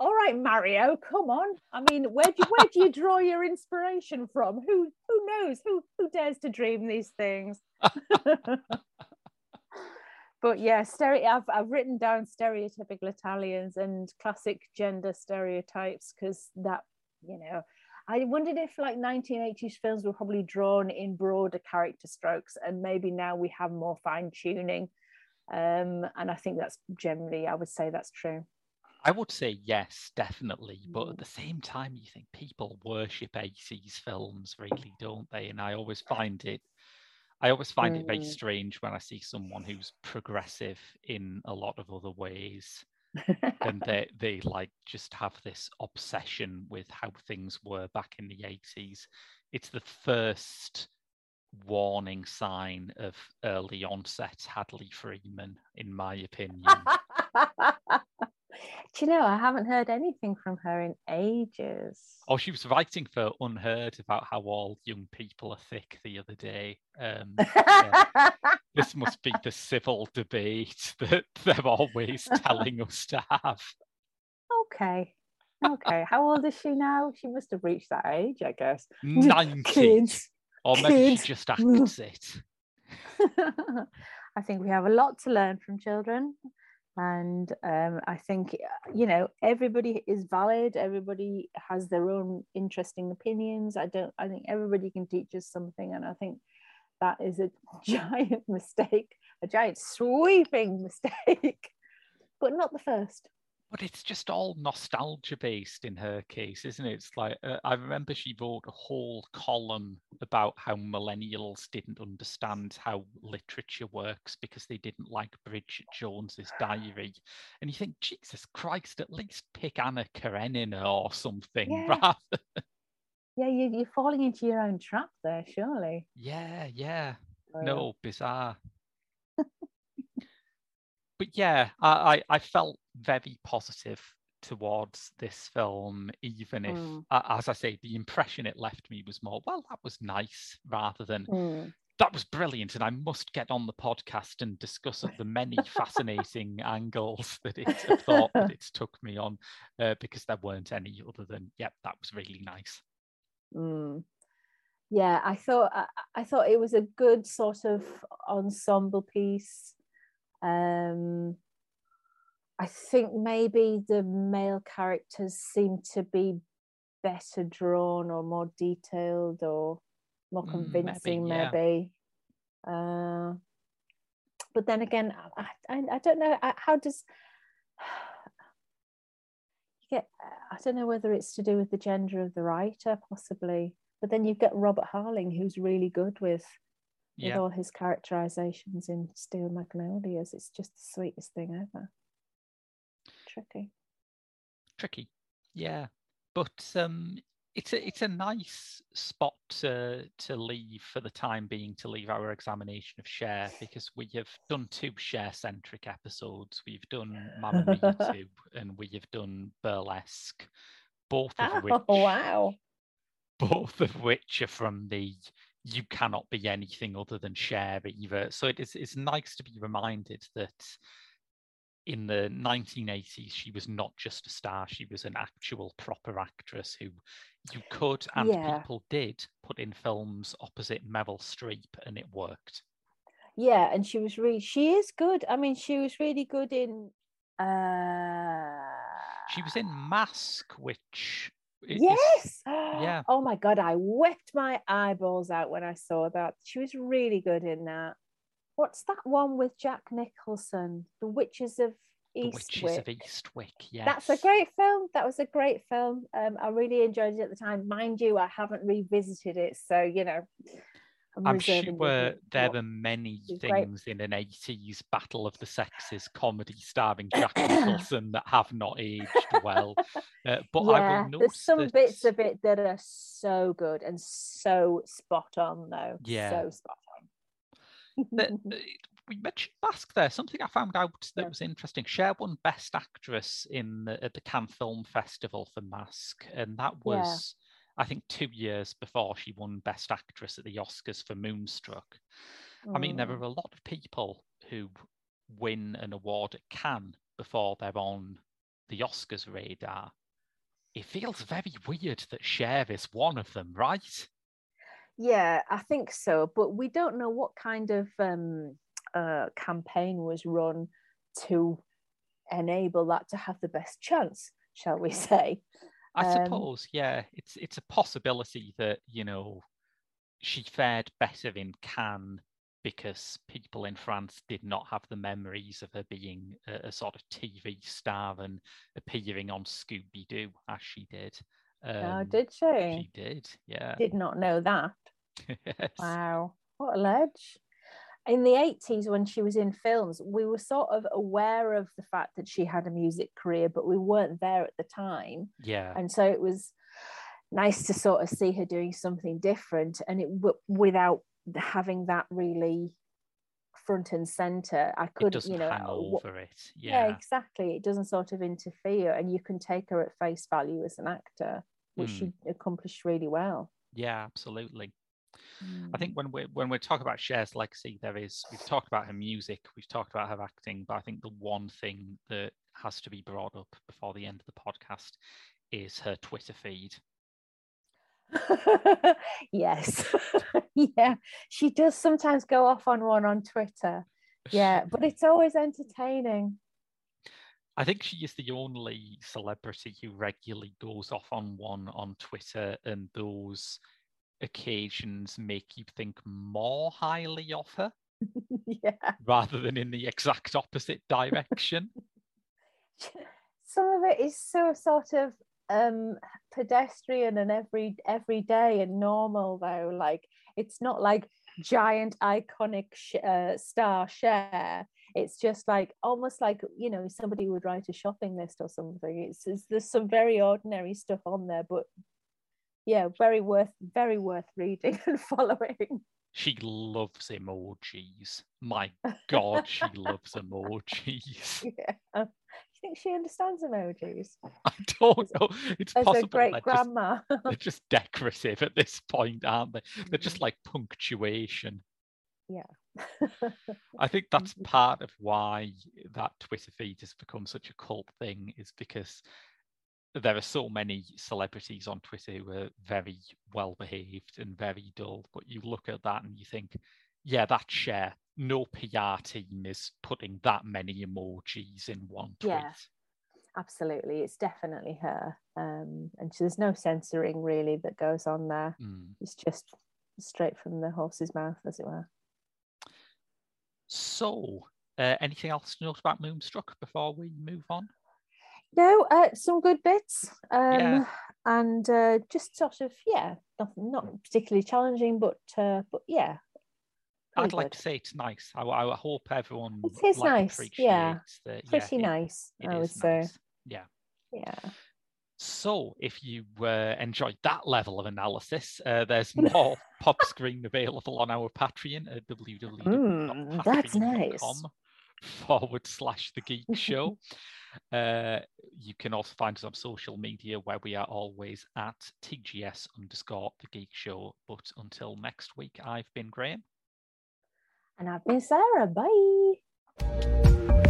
B: all right, Mario, come on. I mean, where do where do you draw your inspiration from? Who who knows? Who who dares to dream these things? but yeah, stereo. I've I've written down stereotypical Italians and classic gender stereotypes because that you know. I wondered if like 1980s films were probably drawn in broader character strokes, and maybe now we have more fine tuning. Um, and I think that's generally, I would say that's true.
A: I would say yes, definitely. But at mm. the same time, you think people worship 80s films, really, don't they? And I always find it I always find mm. it very
B: Mm.
A: strange when I see someone who's progressive in a lot of other ways and they they like just have this obsession with how things were back in the 80s it's the first warning sign of early onset hadley freeman in my opinion
B: Do you know, I haven't heard anything from her in ages.
A: oh she was writing for UnHerd about how all young people are thick the other day um this must be the civil debate that they're always telling us to have
B: okay. Okay. How old is she now? She must have reached that age, I guess.
A: 90
B: Kids.
A: or maybe
B: kids.
A: she just acts it
B: I think we have a lot to learn from children. And um, I think, you know, everybody is valid. Everybody has their own interesting opinions. I don't, I think everybody can teach us something. And I think that is a giant mistake, a giant sweeping mistake, but not the first.
A: But it's just all nostalgia based in her case, isn't it? It's like uh, I remember she wrote a whole column about how millennials didn't understand how literature works because they didn't like Bridget Jones's diary. And you think, Jesus Christ, at least pick Anna Karenina or something,
B: Yeah.
A: rather.
B: Yeah, you, you're falling into your own trap there, surely.
A: Yeah, yeah. No, bizarre. but yeah, I, I, I felt very positive towards this film, even if,
B: Mm.
A: as I say, the impression it left me was more, well, that was nice, rather than
B: mm.
A: that was brilliant, and I must get on the podcast and discuss the many fascinating angles that it thought that it's took me on, uh, because there weren't any other than, yep, that was really nice.
B: Mm. Yeah, I thought I, I thought it was a good sort of ensemble piece. Um, I think maybe the male characters seem to be better drawn or more detailed or more
A: Mm, maybe,
B: convincing,
A: yeah.
B: maybe. Uh, but then again, I, I, I don't know I- how does you get. I don't know whether it's to do with the gender of the writer, possibly. But then you've got Robert Harling, who's really good with with all his characterizations in Steel Magnolias. It's just the sweetest thing ever. Tricky.
A: tricky yeah but um it's a it's a nice spot to to leave for the time being to leave our examination of Cher because we have done two Cher centric episodes we've done mamma mia 2 and we have done burlesque both of which
B: Oh wow!
A: both of which are from the you cannot be anything other than Cher either. So it is it's nice to be reminded that in the 1980s she was not just a star, she was an actual proper actress who you could and
B: Yeah.
A: people did put in films opposite Meryl Streep and it worked.
B: Yeah, and she was really she is good. I mean, she was really good in. uh
A: She was in Mask, which i- is-
B: Yes.
A: yeah.
B: Oh my god, I wept my eyeballs out when I saw that. She was really good in that. What's that one with Jack Nicholson? The Witches of Eastwick? The.
A: Witches of Eastwick, yes.
B: That's a great film. That was a great film. Um, I really enjoyed it at the time. Mind you, I haven't revisited it, so you know.
A: I'm
B: reserving
A: sure there
B: what-
A: are many
B: is great.
A: things in an 80s Battle of the Sexes comedy starring Jack Nicholson that have not aged well. Uh, but I will note
B: there's some
A: that,
B: bits of it that are so good and so spot on, though.
A: Yeah.
B: so spot
A: that, uh, we mentioned Mask there. Something I found out that
B: Yeah.
A: was interesting. Cher won Best Actress in the, at the Cannes Film Festival for Mask, and that
B: Yeah.
A: was, I think, two years before she won Best Actress at the Oscars for Moonstruck. I mean, there
B: Mm.
A: are a lot of people who win an award at Cannes before they're on the Oscars radar. It feels very weird that Cher is one of them, right?
B: Yeah, I think so, but we don't know what kind of um, uh, campaign was run to enable that to have the best chance, shall we say?
A: I
B: Um,
A: suppose, yeah, it's it's a possibility that you know she fared better in Cannes because people in France did not have the memories of her being a, a sort of TV star and appearing on Scooby Doo as she did.
B: Oh,
A: Um,
B: did she?
A: She did, yeah.
B: Did not know that.
A: Yes.
B: Wow. what a ledge. In the 80s, when she was in films, we were sort of aware of the fact that she had a music career, but we weren't there at the time.
A: Yeah.
B: And so it was nice to sort of see her doing something different and it without having that really front and center i could, not you know
A: hang over it yeah.
B: yeah. exactly it doesn't sort of interfere and you can take her at face value as an actor which mm. she accomplished really well
A: yeah absolutely mm. i think when we when we talk about Cher's legacy there is we've talked about her music we've talked about her acting but i think the one thing that has to be brought up before the end of the podcast is her twitter feed
B: yes. yeah. She does sometimes go off on one on Twitter. Yeah, but it's always entertaining.
A: I think she is the only celebrity who regularly goes off on one on Twitter, and those occasions make you think more highly of her.
B: yeah.
A: Rather than in the exact opposite direction.
B: Some of it is so sort of um pedestrian and every every day and normal though. Like it's not like giant iconic sh- uh, star Cher. It's just like almost like you know somebody would write a shopping list or something. It's, it's there's some very ordinary stuff on there but yeah very worth very worth reading and following.
A: She loves emojis. My god she loves emojis.
B: Yeah you think she understands emojis?
A: I don't know. It's
B: As
A: possible.
B: a great grandma.
A: Just, they're just decorative at this point, aren't they? They're just mm. like punctuation.
B: Yeah.
A: I think that's part of why that Twitter feed has become such a cult thing, is because there are so many celebrities on Twitter who are very well behaved and very dull. But you look at that and you think, yeah, that Cher no PR team is putting that many emojis in one tweet. Yeah,
B: absolutely. It's definitely her. Um, and there's no censoring really that goes on there. Mm. It's just straight from the horse's mouth, as it were.
A: So, uh, anything else to note about Moonstruck before we move on?
B: No, uh, some good bits. Um, yeah. And uh, just sort of, yeah, not, not particularly challenging, but uh, but yeah,
A: I'd like to say it's nice. I, I hope everyone.
B: It is like, nice. Yeah. That, Pretty yeah, nice. It, it I would say. Nice.
A: Yeah.
B: Yeah.
A: So, if you uh, enjoyed that level of analysis, uh, there's more pop screen available on our Patreon at www.patreon.com mm, that's nice. forward slash the geek show. uh, you can also find us on social media where we are always at TGS underscore the geek show. But until next week, I've been Graham.
B: And I've been Sarah. Bye.